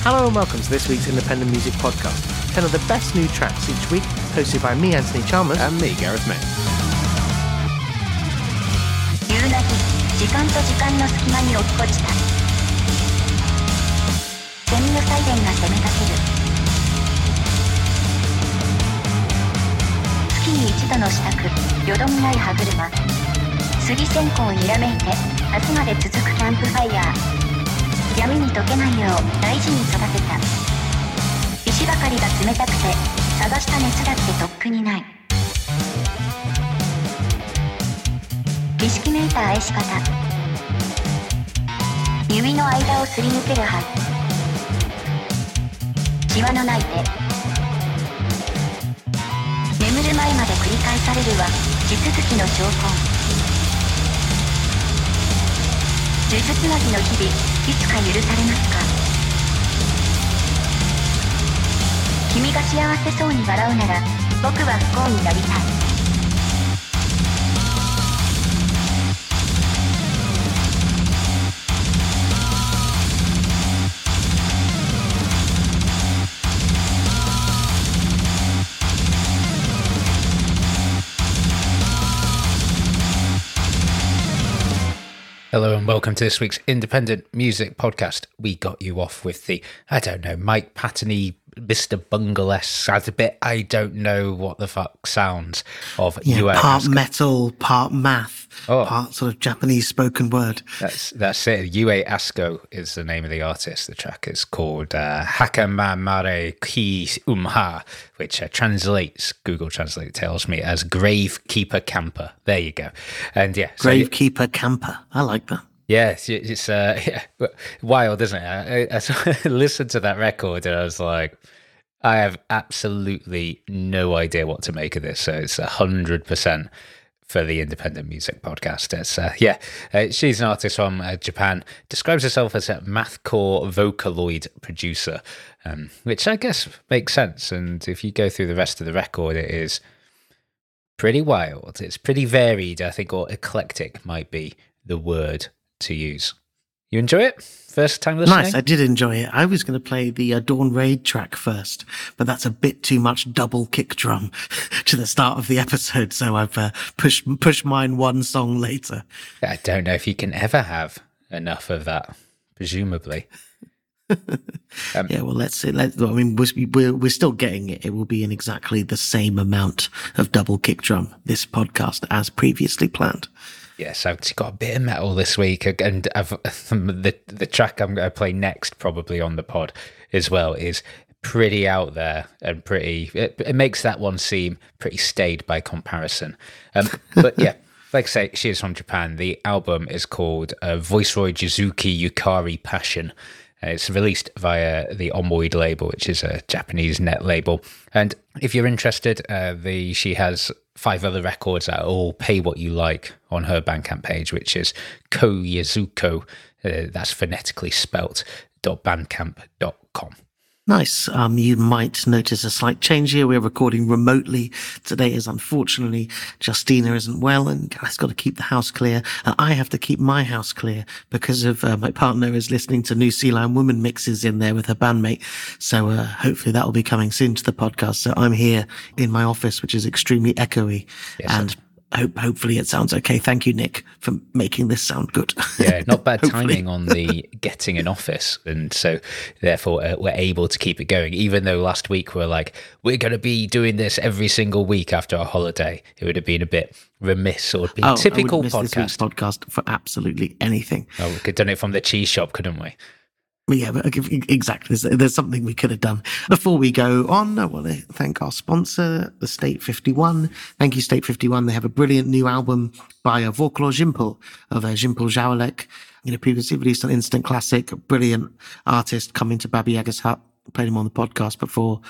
Hello and welcome to this week's Independent Music Podcast. 10 of the best new tracks each week, hosted by me, Anthony Chalmers. And me, Gareth May. 夕な日時間と時間の隙間に落っこちたセミのサイレンが攻めかける月に一度の支度よどみない歯車杉線香をにらめいて明日まで続くキャンプファイヤー闇に溶けないよう大事に育てた。石ばかりが冷たくて探した熱だってとっくにない。意識めいた愛し方。指の間をすり抜ける歯シワのない手。眠る前まで繰り返されるは地続きの証拠呪術つなぎの日々。つか許されますか？君が幸せそうに笑うなら僕は不幸になりたい。Hello and welcome to this week's Independent Music Podcast. We got you off with the, I don't know, Mike Patterney, Mr. Bunglesque That's a bit. I don't know what the fuck sounds of Yeah, part metal, part math, Oh. part sort of Japanese spoken word. That's that's it. Ue Asko is the name of the artist. The track is called uh, Hakamamare Ki Umha, which uh, translates, Google Translate tells me, as Gravekeeper Camper. There you go. And yeah, so- Gravekeeper camper. I like that. Yeah, it's, uh, yeah, wild, isn't it? I, I, I listened to that record and I was like, I have absolutely no idea what to make of this. So it's hundred percent for the independent music podcast. It's uh, yeah, uh, she's an artist from uh, Japan. Describes herself as a mathcore vocaloid producer, um, which I guess makes sense. And if you go through the rest of the record, it is pretty wild. It's pretty varied, I think, or eclectic might be the word to use. You enjoy it? First time listening? Nice. I did enjoy it. I was going to play the uh, Dawn Ray'd track first, but that's a bit too much double kick drum to the start of the episode. So I've uh, pushed, pushed mine one song later. I don't know if you can ever have enough of that, presumably. Yeah, well, let's see. Let, I mean, we're, we're, we're still getting it. It will be in exactly the same amount of double kick drum this podcast as previously planned. Yes, I've got a bit of metal this week, and I've, the the track I'm going to play next, probably on the pod as well, is pretty out there and pretty. It, it makes that one seem pretty staid by comparison. Um, but yeah, like I say, she is from Japan. The album is called uh, Voiceroy Jizuki Yukari Passion. Uh, It's released via the Omoid label, which is a Japanese net label. And if you're interested, uh, the she has five other records that all pay what you like on her Bandcamp page, which is koyazuko. Uh, that's phonetically spelt. .bandcamp.com. Nice. Um, you might notice a slight change here. We're recording remotely today, as unfortunately Justina isn't well, and Gareth's got to keep the house clear, and I have to keep my house clear because of uh, my partner is listening to new Sea Lion Woman mixes in there with her bandmate. So uh, hopefully that will be coming soon to the podcast. So I'm here in my office, which is extremely echoey, and. Hope, hopefully it sounds okay. Thank you, Nick, for making this sound good. Yeah, not bad timing on the getting an office, and so therefore uh, we're able to keep it going. Even though last week we are like, we're going to be doing this every single week after our holiday, it would have been a bit remiss or be Oh, typical wouldn't miss this week's podcast. podcast for absolutely anything. Oh, we could have done it from the cheese shop, couldn't we? Yeah, but exactly. There's, something we could have done. Before we go on, I want to thank our sponsor, the State 51. Thank you, State 51. They have a brilliant new album by uh, Vorklo Jimpel of uh, Jimpel. You know, previously released on Instant Classic, a brilliant artist coming to Baba Yaga's Hut. Played him on the podcast before.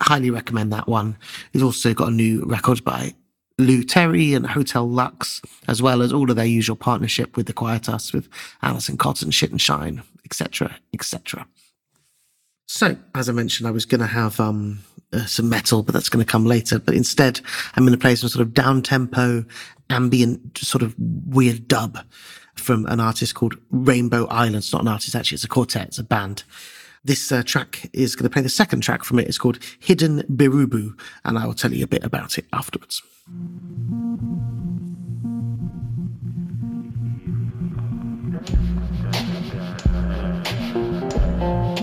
Highly recommend that one. He's also got a new record by Lou Terry and Hotel Lux, as well as all of their usual partnership with the Quietus, with Alison Cotton, Shit and Shine, etc., etc. So, as I mentioned, I was going to have um, uh, some metal, but that's going to come later. But instead, I'm going to play some sort of down tempo, ambient, sort of weird dub from an artist called Rainbow Islands. Not an artist, actually, it's a quartet, it's a band. This uh, track is going to play the second track from it. It's called Hidden Birubu, and I will tell you a bit about it afterwards. There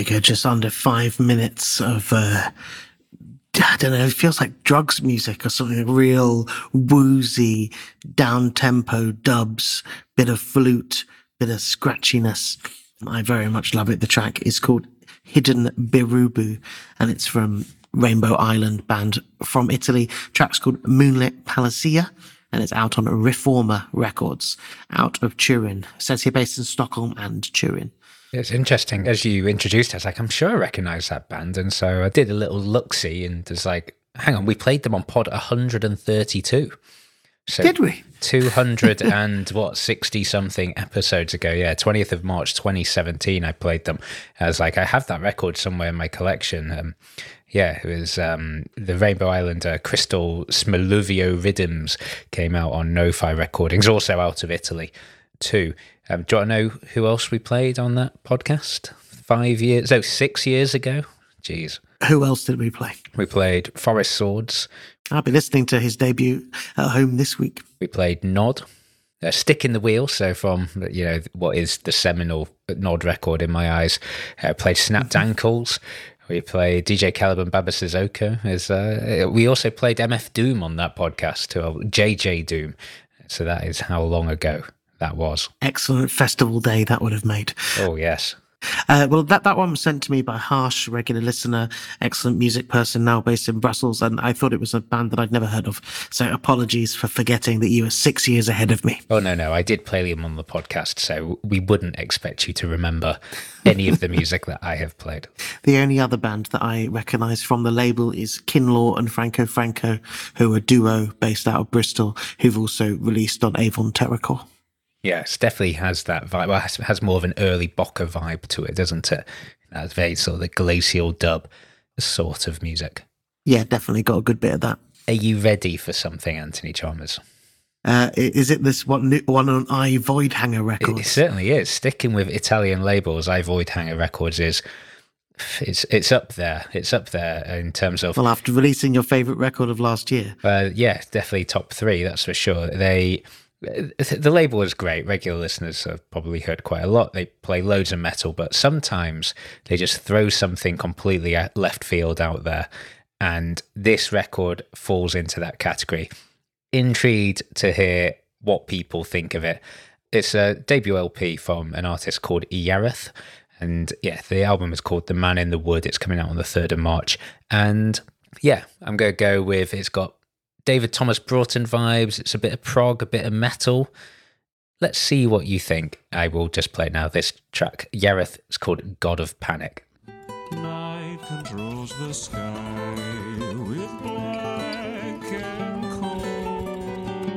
we go, just under five minutes of uh, don't know, it feels like drugs music or something real woozy, down tempo dubs, bit of flute, bit of scratchiness. I very much love it. The track is called Hidden Birubu and it's from Rainbow Island band from Italy. Track's called Moonlit Palacia and it's out on Reformer Records out of Turin. It says here based in Stockholm and Turin. It's interesting. As you introduced us, like, I'm sure I recognize that band. And so I did a little look see and it's like, hang on, we played them on pod 132. So Did we? 200 and what 60 something episodes ago yeah 20th of march 2017 i played them i was like i have that record somewhere in my collection um, yeah it was um, the rainbow island uh, crystal smiluvio rhythms came out on no-fi recordings also out of italy too um, do you want to know who else we played on that podcast five years no six years ago jeez Who else did we play? we played forest swords I'll be listening to his debut at home this week. We played Nod, uh, Stick in the Wheel. So from you know what is the seminal Nod record in my eyes. Uh, played Snapped Ankles. We played DJ Khalab Baba Sissoko. Is uh, we also played MF Doom on that podcast to JJ Doom. So that is how long ago that was. Excellent festival day that would have made. Oh yes. Uh, well, that, that one was sent to me by Harsh, regular listener, excellent music person now based in Brussels. And I thought it was a band that I'd never heard of. So apologies for forgetting that you were six years ahead of me. Oh no no, I did play them on the podcast, so we wouldn't expect you to remember any of the music that I have played. The only other band that I recognise from the label is Kinlaw and Franco Franco, who are a duo based out of Bristol, who've also released on Avon Terror Corps. Yes, definitely has that vibe. Well, has, has more of an early Bocker vibe to it, doesn't it? That's very sort of the glacial dub sort of music. Yeah, definitely got a good bit of that. Are you ready for something, Anthony Chalmers? Uh, is it this one, one on I Voidhanger It, Records? it certainly is. Sticking with Italian labels, I Voidhanger Records is it's it's up there. It's up there in terms of well, after releasing your favourite record of last year. Uh, yeah, definitely top three. That's for sure. They the label is great. Regular listeners have probably heard quite a lot. They play loads of metal, but sometimes they just throw something completely left field out there, and this record falls into that category. Intrigued to hear what people think of it. It's a debut LP from an artist called Iareth. And yeah, the album is called The Man in the Wood. It's coming out on the 3rd of March. And yeah, I'm going to go with it's got David Thomas Broughton vibes. It's a bit of prog, a bit of metal. Let's see what you think. I will just play now this track. Yareth is called God of Panic. Night controls the sky with black and cold,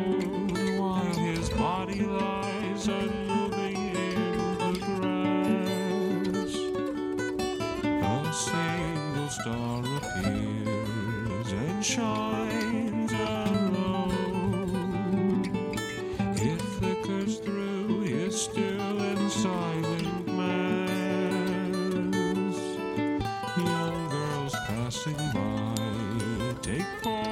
while his body lies unmoving in the grass. A single star appears and shines take pause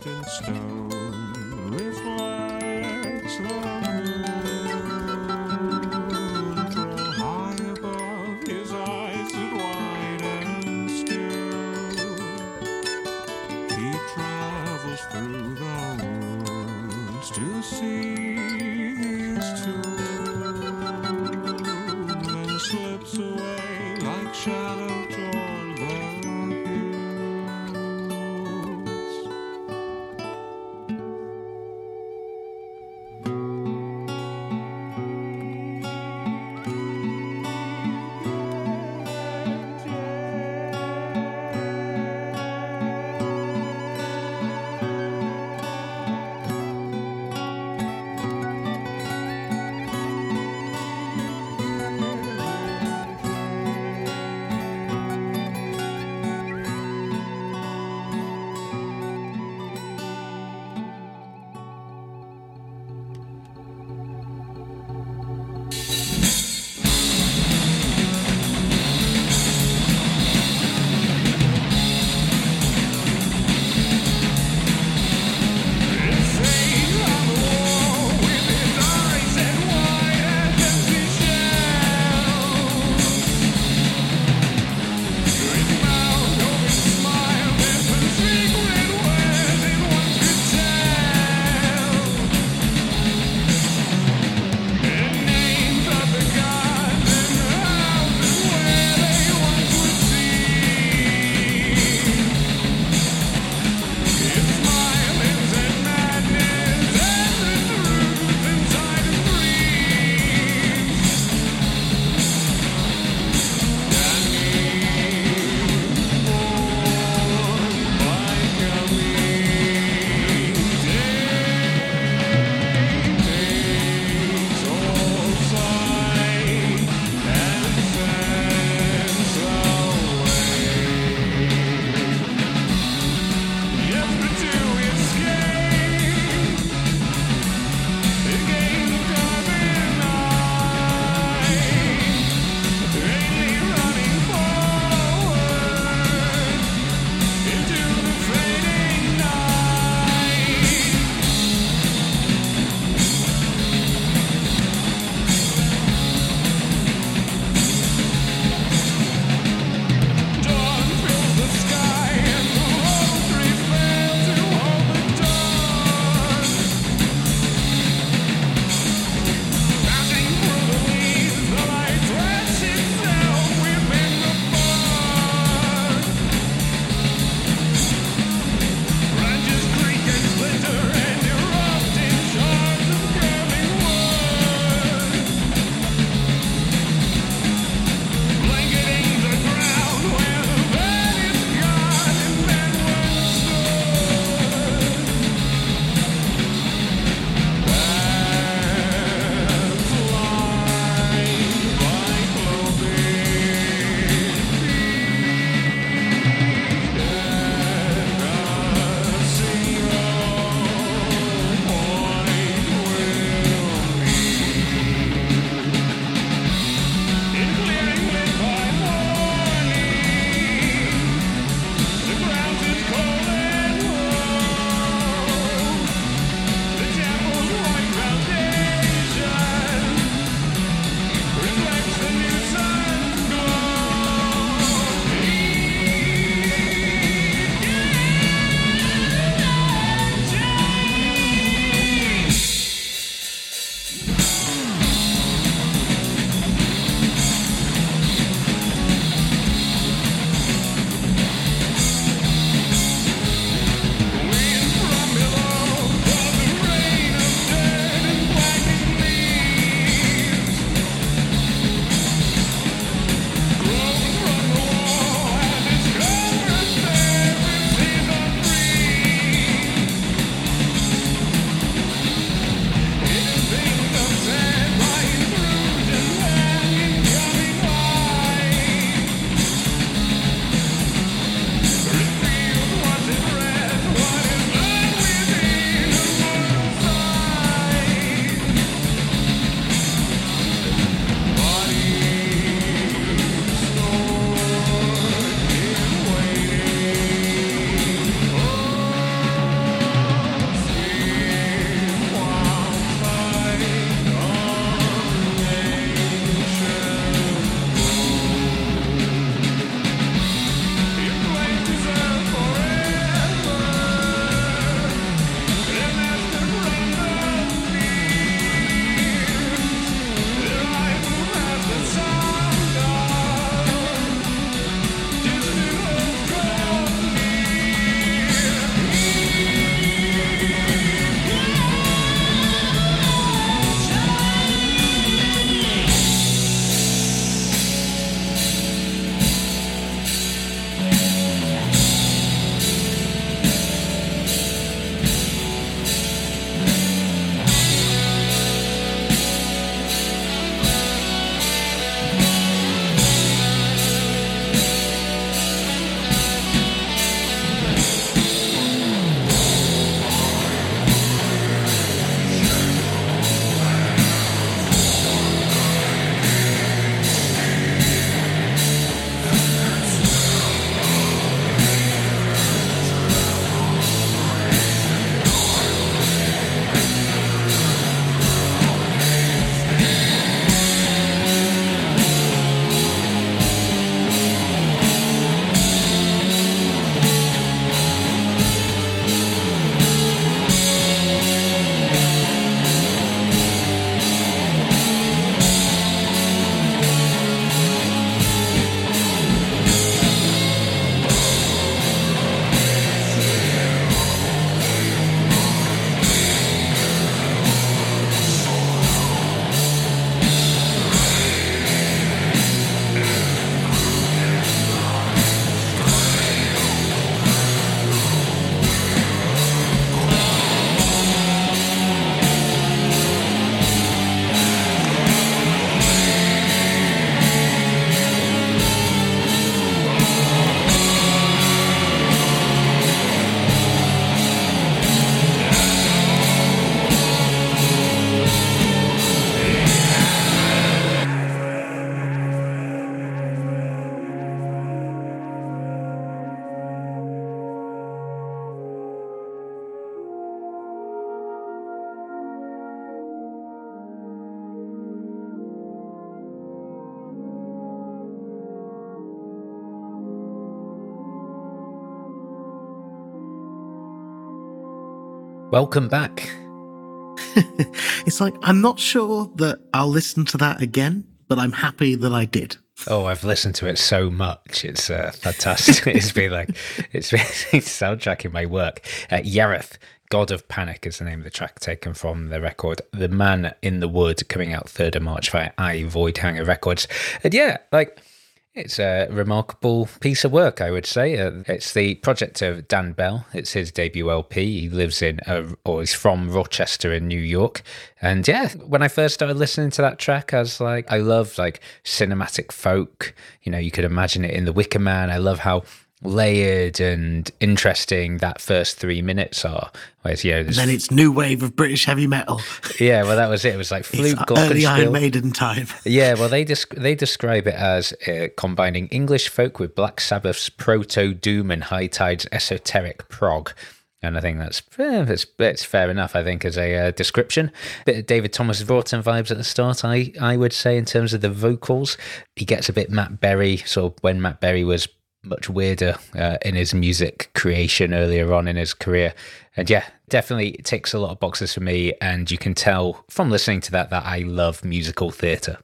cast in stone. Welcome back. it's like, I'm not sure that I'll listen to that again, but I'm happy that I did. Oh, I've listened to it so much. It's uh, fantastic. it's been like, it's been soundtracking my work. Uh, Yareth, God of Panic is the name of the track taken from the record The Man in the Wood, coming out 3rd of March via I Voidhanger Records. And yeah, like, it's a remarkable piece of work, I would say. Uh, it's the project of Dan Bell. It's his debut LP. He lives in, uh, or he's from Rochester in New York. And yeah, when I first started listening to that track, I was like, I love like cinematic folk. You know, you could imagine it in The Wicker Man. I love how layered and interesting that first three minutes are. Whereas, you know, And then it's new wave of British heavy metal. yeah, well, that was it. It was like It's flute, early Iron. Maiden time. Yeah, well, they desc- they describe it as uh, combining English folk with Black Sabbath's proto doom and High Tide's esoteric prog. And I think that's eh, it's, it's fair enough. I think as a uh, description, bit of David Thomas Broughton vibes at the start. I I would say in terms of the vocals, he gets a bit Matt Berry. So when Matt Berry was much weirder uh, in his music creation earlier on in his career. And yeah, definitely ticks a lot of boxes for me. And you can tell from listening to that that I love musical theatre.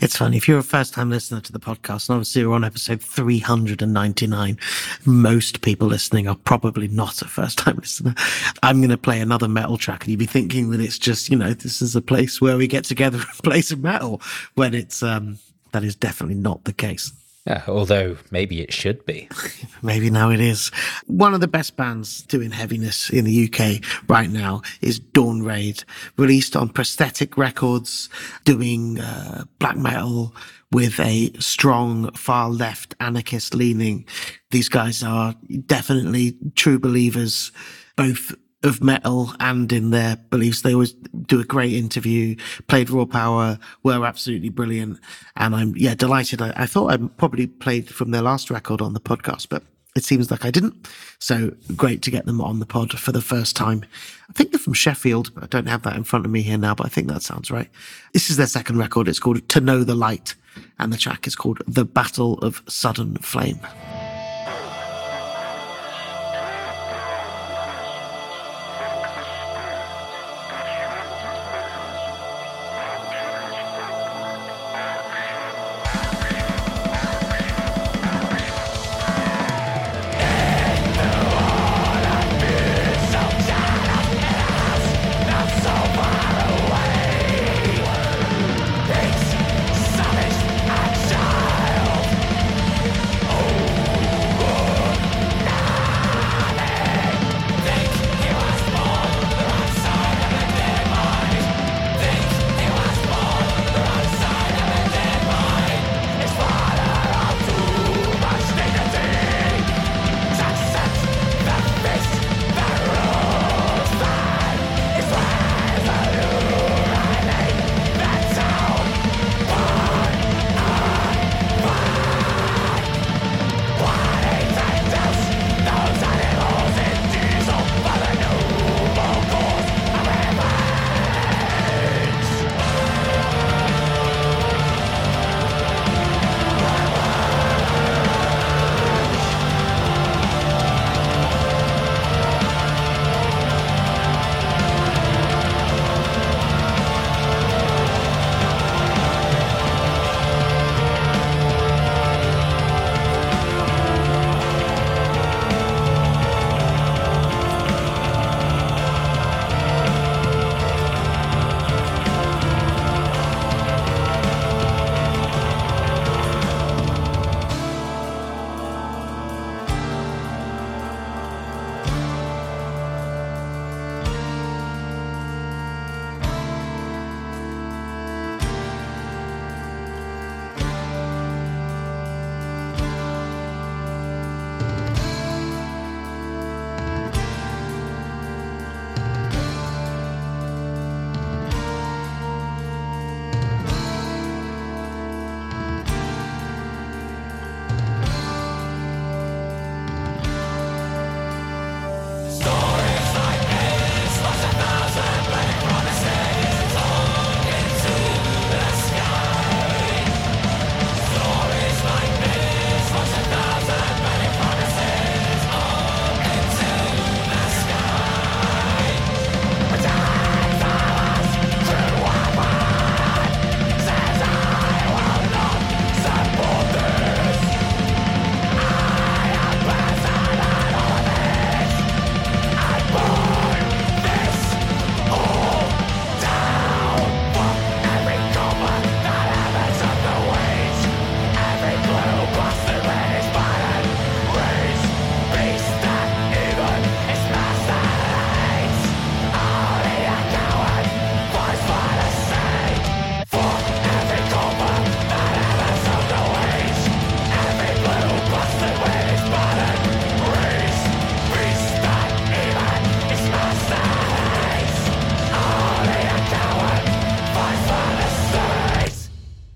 It's funny. If you're a first time listener to the podcast, and obviously we're on episode 399, most people listening are probably not a first time listener. I'm going to play another metal track, and you'd be thinking that it's just, you know, this is a place where we get together and play some metal when it's, um, that is definitely not the case. Yeah, although maybe it should be. Maybe now it is. One of the best bands doing heaviness in the UK right now is Dawn Ray'd, released on Prosthetic Records, doing uh, black metal with a strong far left anarchist leaning. These guys are definitely true believers, both of metal and in their beliefs. They always do a great interview, played Raw Power, were absolutely brilliant. And I'm, yeah, delighted. I, I thought I probably played from their last record on the podcast, but it seems like I didn't. So great to get them on the pod for the first time. I think they're from Sheffield, but I don't have that in front of me here now, but I think that sounds right. This is their second record. It's called To Know the Light, and the track is called The Battle of Sudden Flame.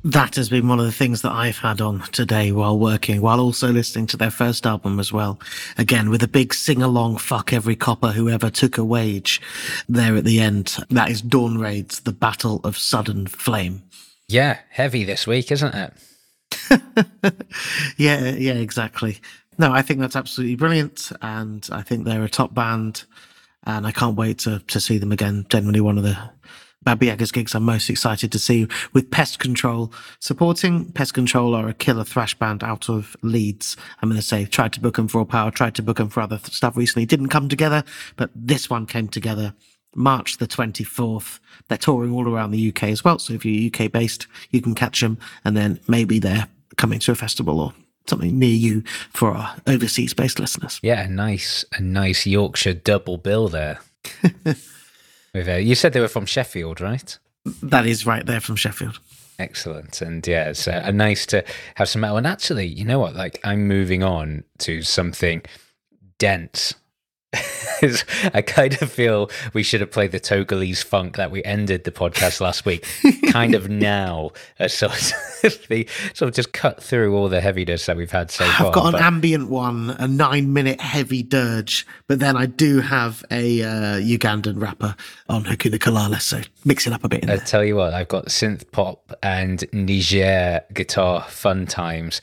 That has been one of the things that I've had on today while working, while also listening to their first album as well. Again, with a big sing along, fuck every copper who ever took a wage there at the end. That is Dawn Ray'd's, The Battle of Sudden Flame. Yeah, heavy this week, isn't it? yeah, yeah, exactly. No, I think that's absolutely brilliant. And I think they're a top band. And I can't wait to, to see them again. Generally, one of the Baba Yaga's gigs I'm most excited to see with Pest Control supporting. Pest Control are a killer thrash band out of Leeds. I'm going to say, tried to book them for Raw Power, tried to book them for other th- stuff recently. Didn't come together, but this one came together March the 24th. They're touring all around the UK as well. So if you're UK based, you can catch them and then maybe they're coming to a festival or something near you for our overseas based listeners. Yeah, a nice, a nice Yorkshire double bill there. With, uh, you said they were from Sheffield, right? That is right there from Sheffield. Excellent. And yeah, it's uh, nice to have some metal. And actually, you know what? Like, I'm moving on to something dense. I kind of feel we should have played the Togolese funk that we ended the podcast last week, kind of now, uh, sort of, the, sort of just cut through all the heaviness that we've had so far. I've got an but- ambient one, a nine minute heavy dirge, but then I do have a uh, Ugandan rapper on Hakuna Kulala, so mix it up a bit I tell you what, I've got synth pop and Niger guitar fun times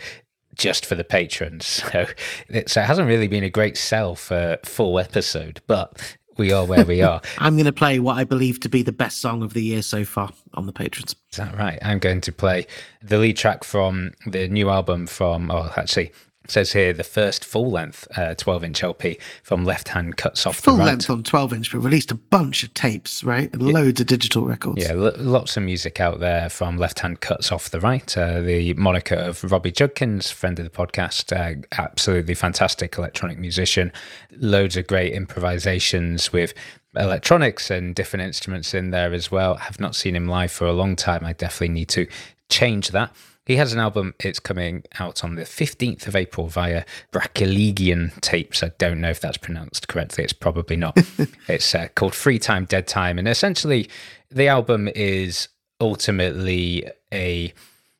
just for the patrons. So it, so it hasn't really been a great sell for full episode, but we are where we are. I'm going to play what I believe to be the best song of the year so far on the patrons. Is that right? I'm going to play the lead track from the new album from, oh, actually, it says here the first full length 12 inch LP from Left Hand Cuts Off Full the Right. length on 12 inch, but released a bunch of tapes, right? And loads of digital records. Yeah, lo- lots of music out there from Left Hand Cuts Off the Right. Uh, the moniker of Robbie Judkins, friend of the podcast, uh, absolutely fantastic electronic musician. Loads of great improvisations with electronics and different instruments in there as well. Have not seen him live for a long time. I definitely need to change that. He has an album, it's coming out on the 15th of April via Brachelegian tapes. I don't know if that's pronounced correctly, it's probably not. it's uh, called Free Time, Dead Time. And essentially, the album is ultimately a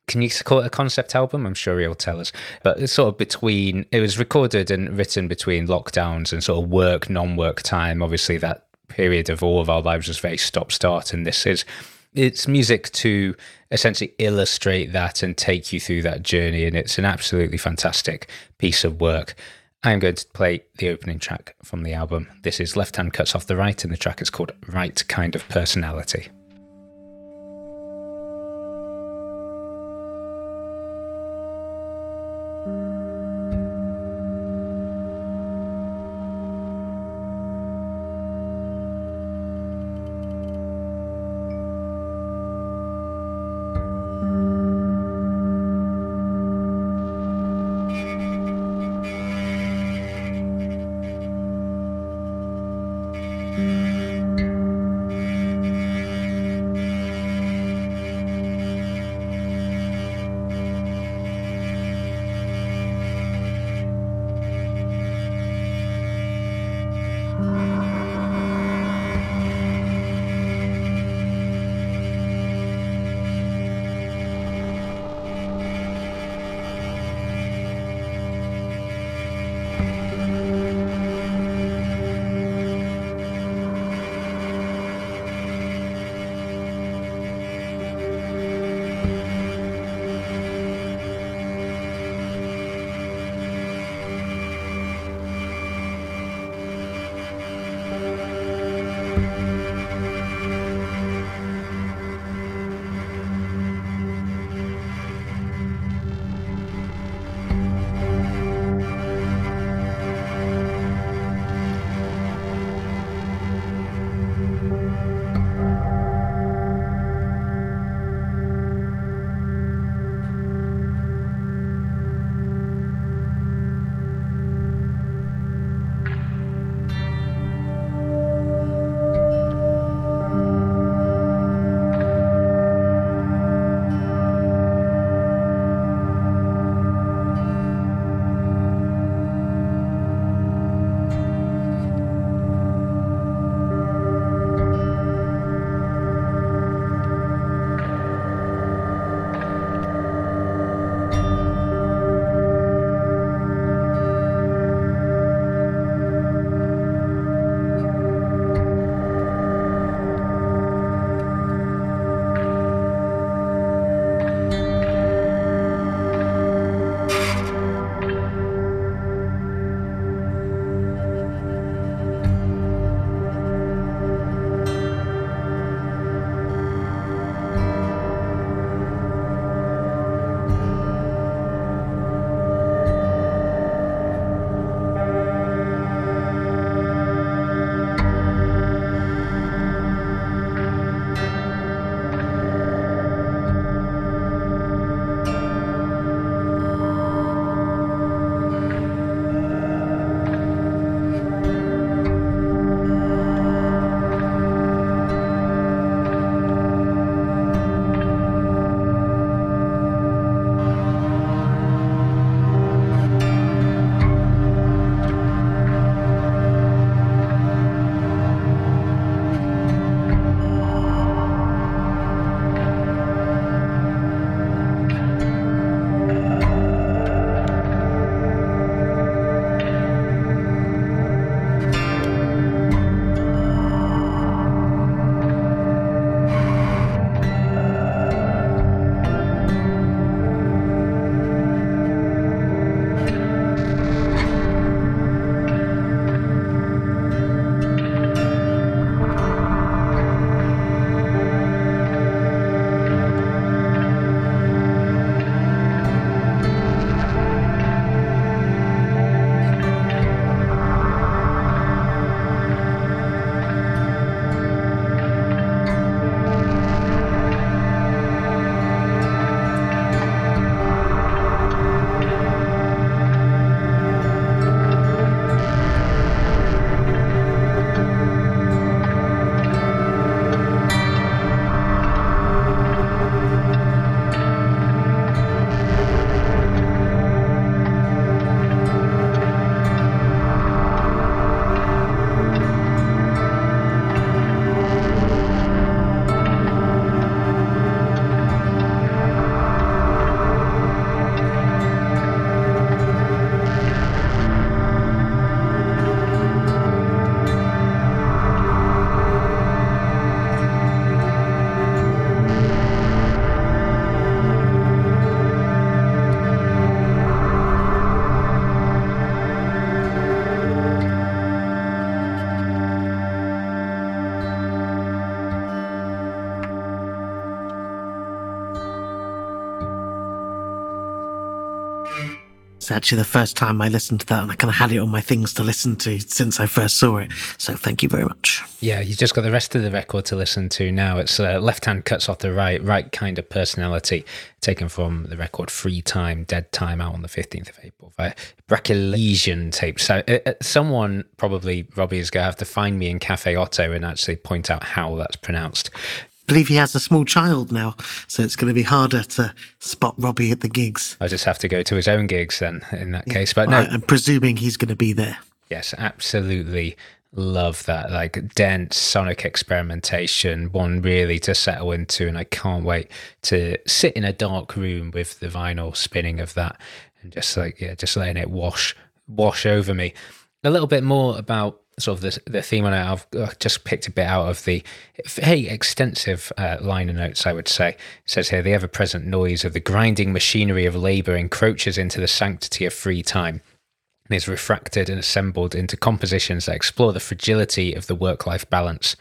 can you call it a concept album? I'm sure he'll tell us. But it's sort of between, it was recorded and written between lockdowns and sort of work, non work time. Obviously, that period of all of our lives was very stop start. And this is, it's music to essentially illustrate that and take you through that journey. And it's an absolutely fantastic piece of work. I'm going to play the opening track from the album. This is Left Hand Cuts Off the Right, and the track is called Right Kind of Personality. Actually the first time I listened to that, and I kind of had it on my things to listen to since I first saw it. So thank you very much. Yeah, you've just got the rest of the record to listen to now. It's uh, left hand cuts off the right, right kind of personality, taken from the record Free Time, Dead Time, out on the 15th of April via Brachylesian tape. So uh, uh, someone, probably Robbie, is going to have to find me in Cafe OTO and actually point out how that's pronounced. Believe he has a small child now, so it's going to be harder to spot Robbie at the gigs. I just have to go to his own gigs then in that case. But no, I'm presuming he's going to be there. Yes, absolutely love that. Like dense sonic experimentation, one really to settle into. And I can't wait to sit in a dark room with the vinyl spinning of that and just like, yeah, just letting it wash, wash over me. A little bit more about sort of the, the theme on it. I've uh, just picked a bit out of the very extensive uh, liner notes, I would say. It says here the ever present noise of the grinding machinery of labour encroaches into the sanctity of free time and is refracted and assembled into compositions that explore the fragility of the work life balance.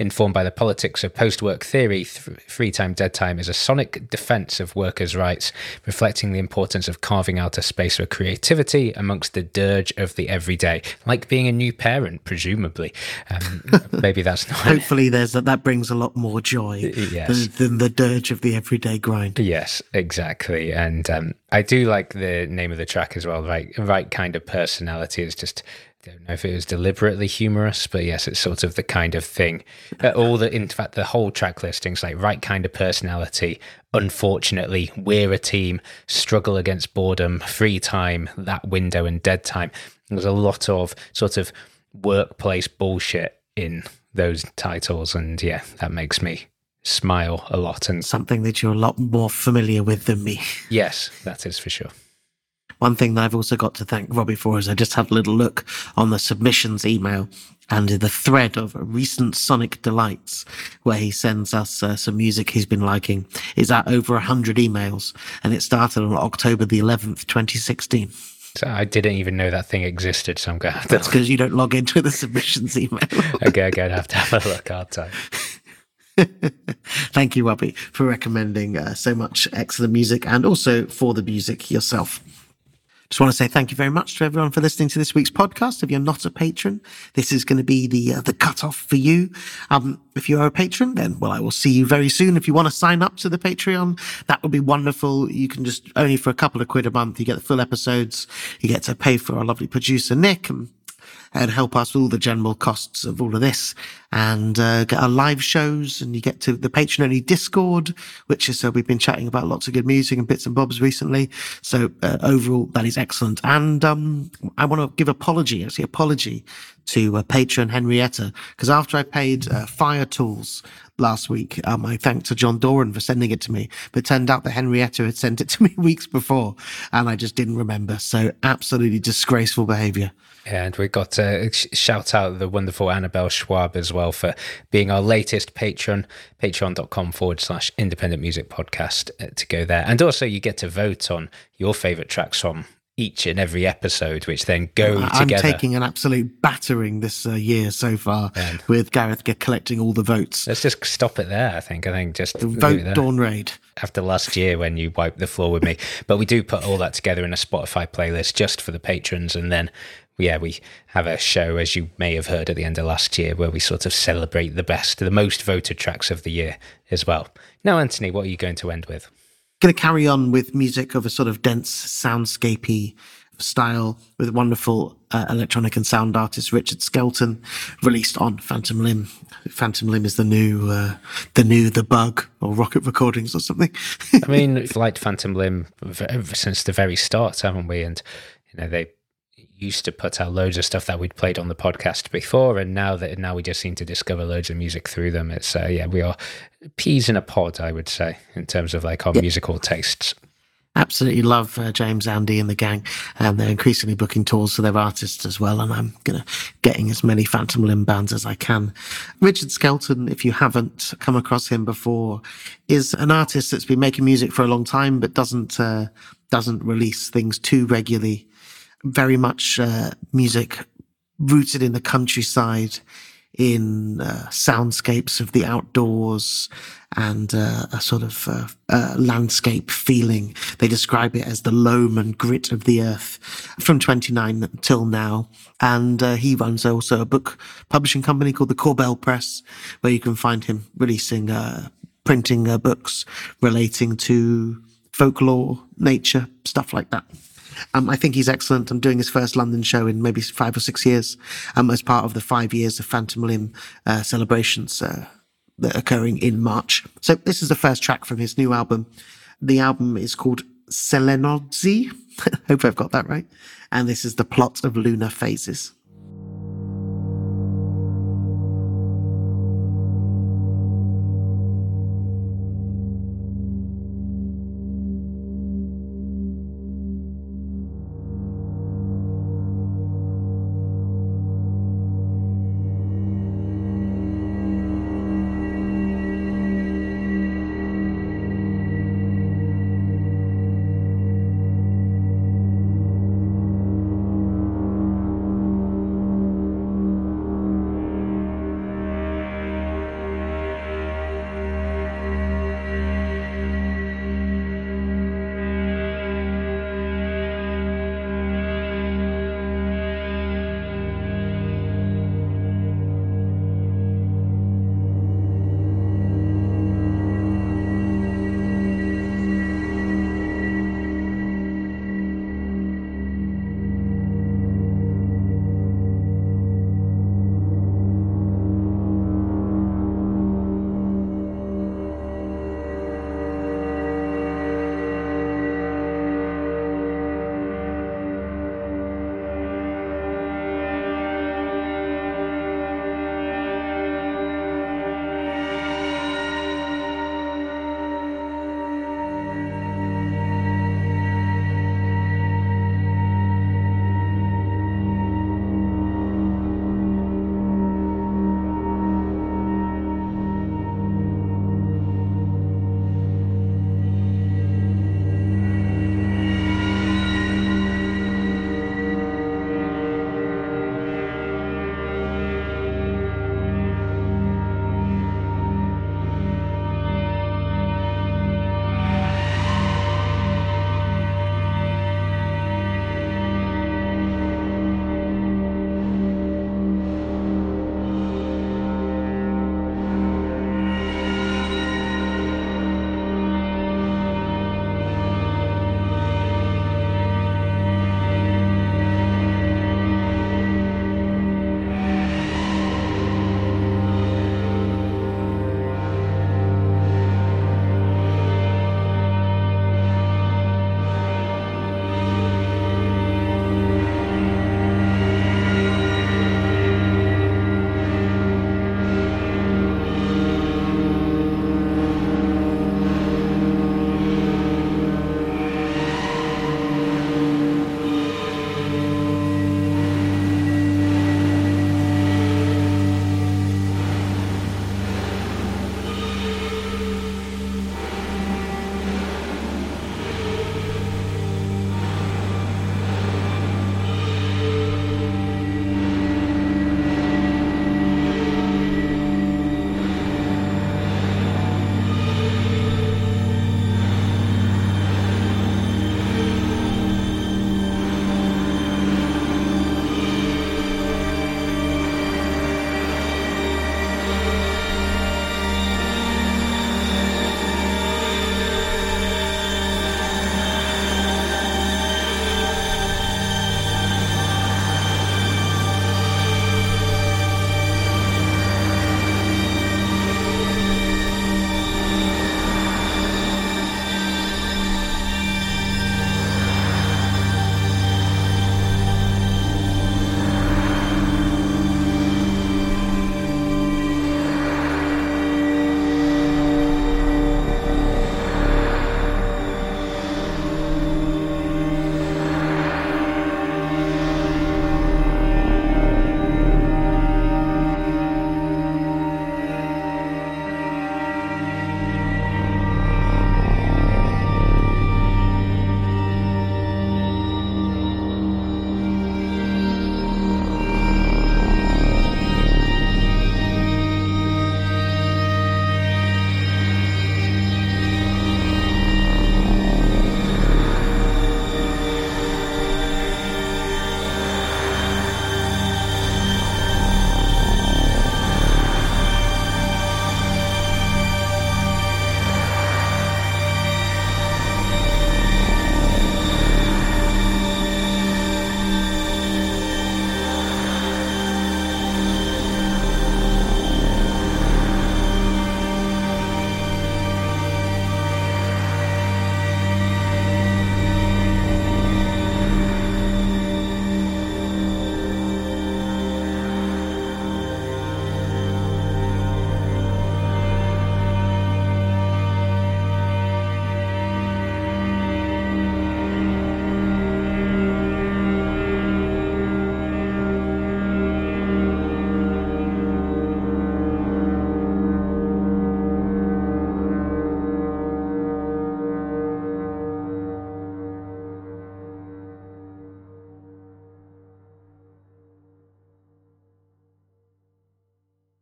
Informed by the politics of post work theory, th- Free Time, Dead Time is a sonic defense of workers' rights, reflecting the importance of carving out a space for creativity amongst the dirge of the everyday, like being a new parent, presumably. Um, maybe that's not. Hopefully, there's that. That brings a lot more joy Yes. than, than the dirge of the everyday grind. Yes, exactly. And um, I do like the name of the track as well. Right, right kind of personality. It's just don't know if it was deliberately humorous, but yes, it's sort of the kind of thing. Uh, all the, in fact, the whole track listings like right kind of personality. Unfortunately, we're a team. Struggle against boredom. Free time. That window and dead time. There's a lot of sort of workplace bullshit in those titles, and yeah, that makes me smile a lot. And Something that you're a lot more familiar with than me. Yes, that is for sure. One thing that I've also got to thank Robbie for is I just had a little look on the submissions email and the thread of recent Sonic Delights, where he sends us uh, some music he's been liking, is at over 100 emails. And it started on October the 11th, 2016. So I didn't even know that thing existed, so I'm going to have That's because you don't log into the submissions email. okay, I'm going to have to have a look, aren't I? Thank you, Robbie, for recommending uh, so much excellent music and also for the music yourself. Just want to say thank you very much to everyone for listening to this week's podcast. If you're not a patron, this is going to be the uh, the cutoff for you. Um, if you are a patron, then well, I will see you very soon. If you want to sign up to the Patreon, that would be wonderful. You can just only for a couple of quid a month, you get the full episodes. You get to pay for our lovely producer Nick and and help us with all the general costs of all of this. And uh, get our live shows and you get to the patron only discord which is uh, we've been chatting about lots of good music and bits and bobs recently. So uh, overall that is excellent. And um, i want to give apology actually apology to uh, patron henrietta because after i paid uh, fire tools last week. Um, I thanked to John Doran for sending it to me, but it turned out that Henrietta had sent it to me weeks before, and I just didn't remember. So absolutely disgraceful behaviour. And we got to shout out the wonderful Annabelle Schwab as well for being our latest patron, patreon.com forward slash independent music podcast uh, to go there. And also, you get to vote on your favorite tracks from each and every episode, which then go I'm together. taking an absolute battering this uh, year so far with Gareth collecting all the votes. Let's just stop it there. I think. I think just it Vote. Dawn Ray'd. after last year when you wiped the floor with me. But we do put all that together in a Spotify playlist just for the patrons. And then, yeah, we have a show, as you may have heard at the end of last year, where we sort of celebrate the best, the most voted tracks of the year as well. Now, Anthony, what are you going to end with? Going to carry on with music of a sort of dense soundscapey style with wonderful uh, electronic and sound artist Richard Skelton, released on Phantom Limb. Phantom Limb is the new, uh, the new The Bug or Rocket Recordings or something. I mean, we've liked Phantom Limb ever since the very start, haven't we? And, you know, they used to put out loads of stuff that we'd played on the podcast before and now that now we just seem to discover loads of music through them it's uh, yeah we are peas in a pod i would say in terms of like our musical tastes Absolutely love uh, James, Andy, and the gang, and they're increasingly booking tours for their artists as well. And I'm gonna getting as many Phantom Limb bands as I can. Richard Skelton, if you haven't come across him before, is an artist that's been making music for a long time, but doesn't uh, doesn't release things too regularly. Very much uh, music rooted in the countryside. in uh, soundscapes of the outdoors and uh, a sort of uh, landscape feeling. They describe it as the loam and grit of the earth from 29 till now. And uh, he runs also a book publishing company called the Corbel Press, where you can find him releasing, uh, printing books relating to folklore, nature, stuff like that. Um, I think he's excellent. I'm doing his first London show in maybe five or six years, um, as part of the five years of Phantom Limb uh, celebrations uh, that are occurring in March. So this is the first track from his new album. The album is called Selenodzi. Hope I've got that right. And this is the plot of Lunar Phases.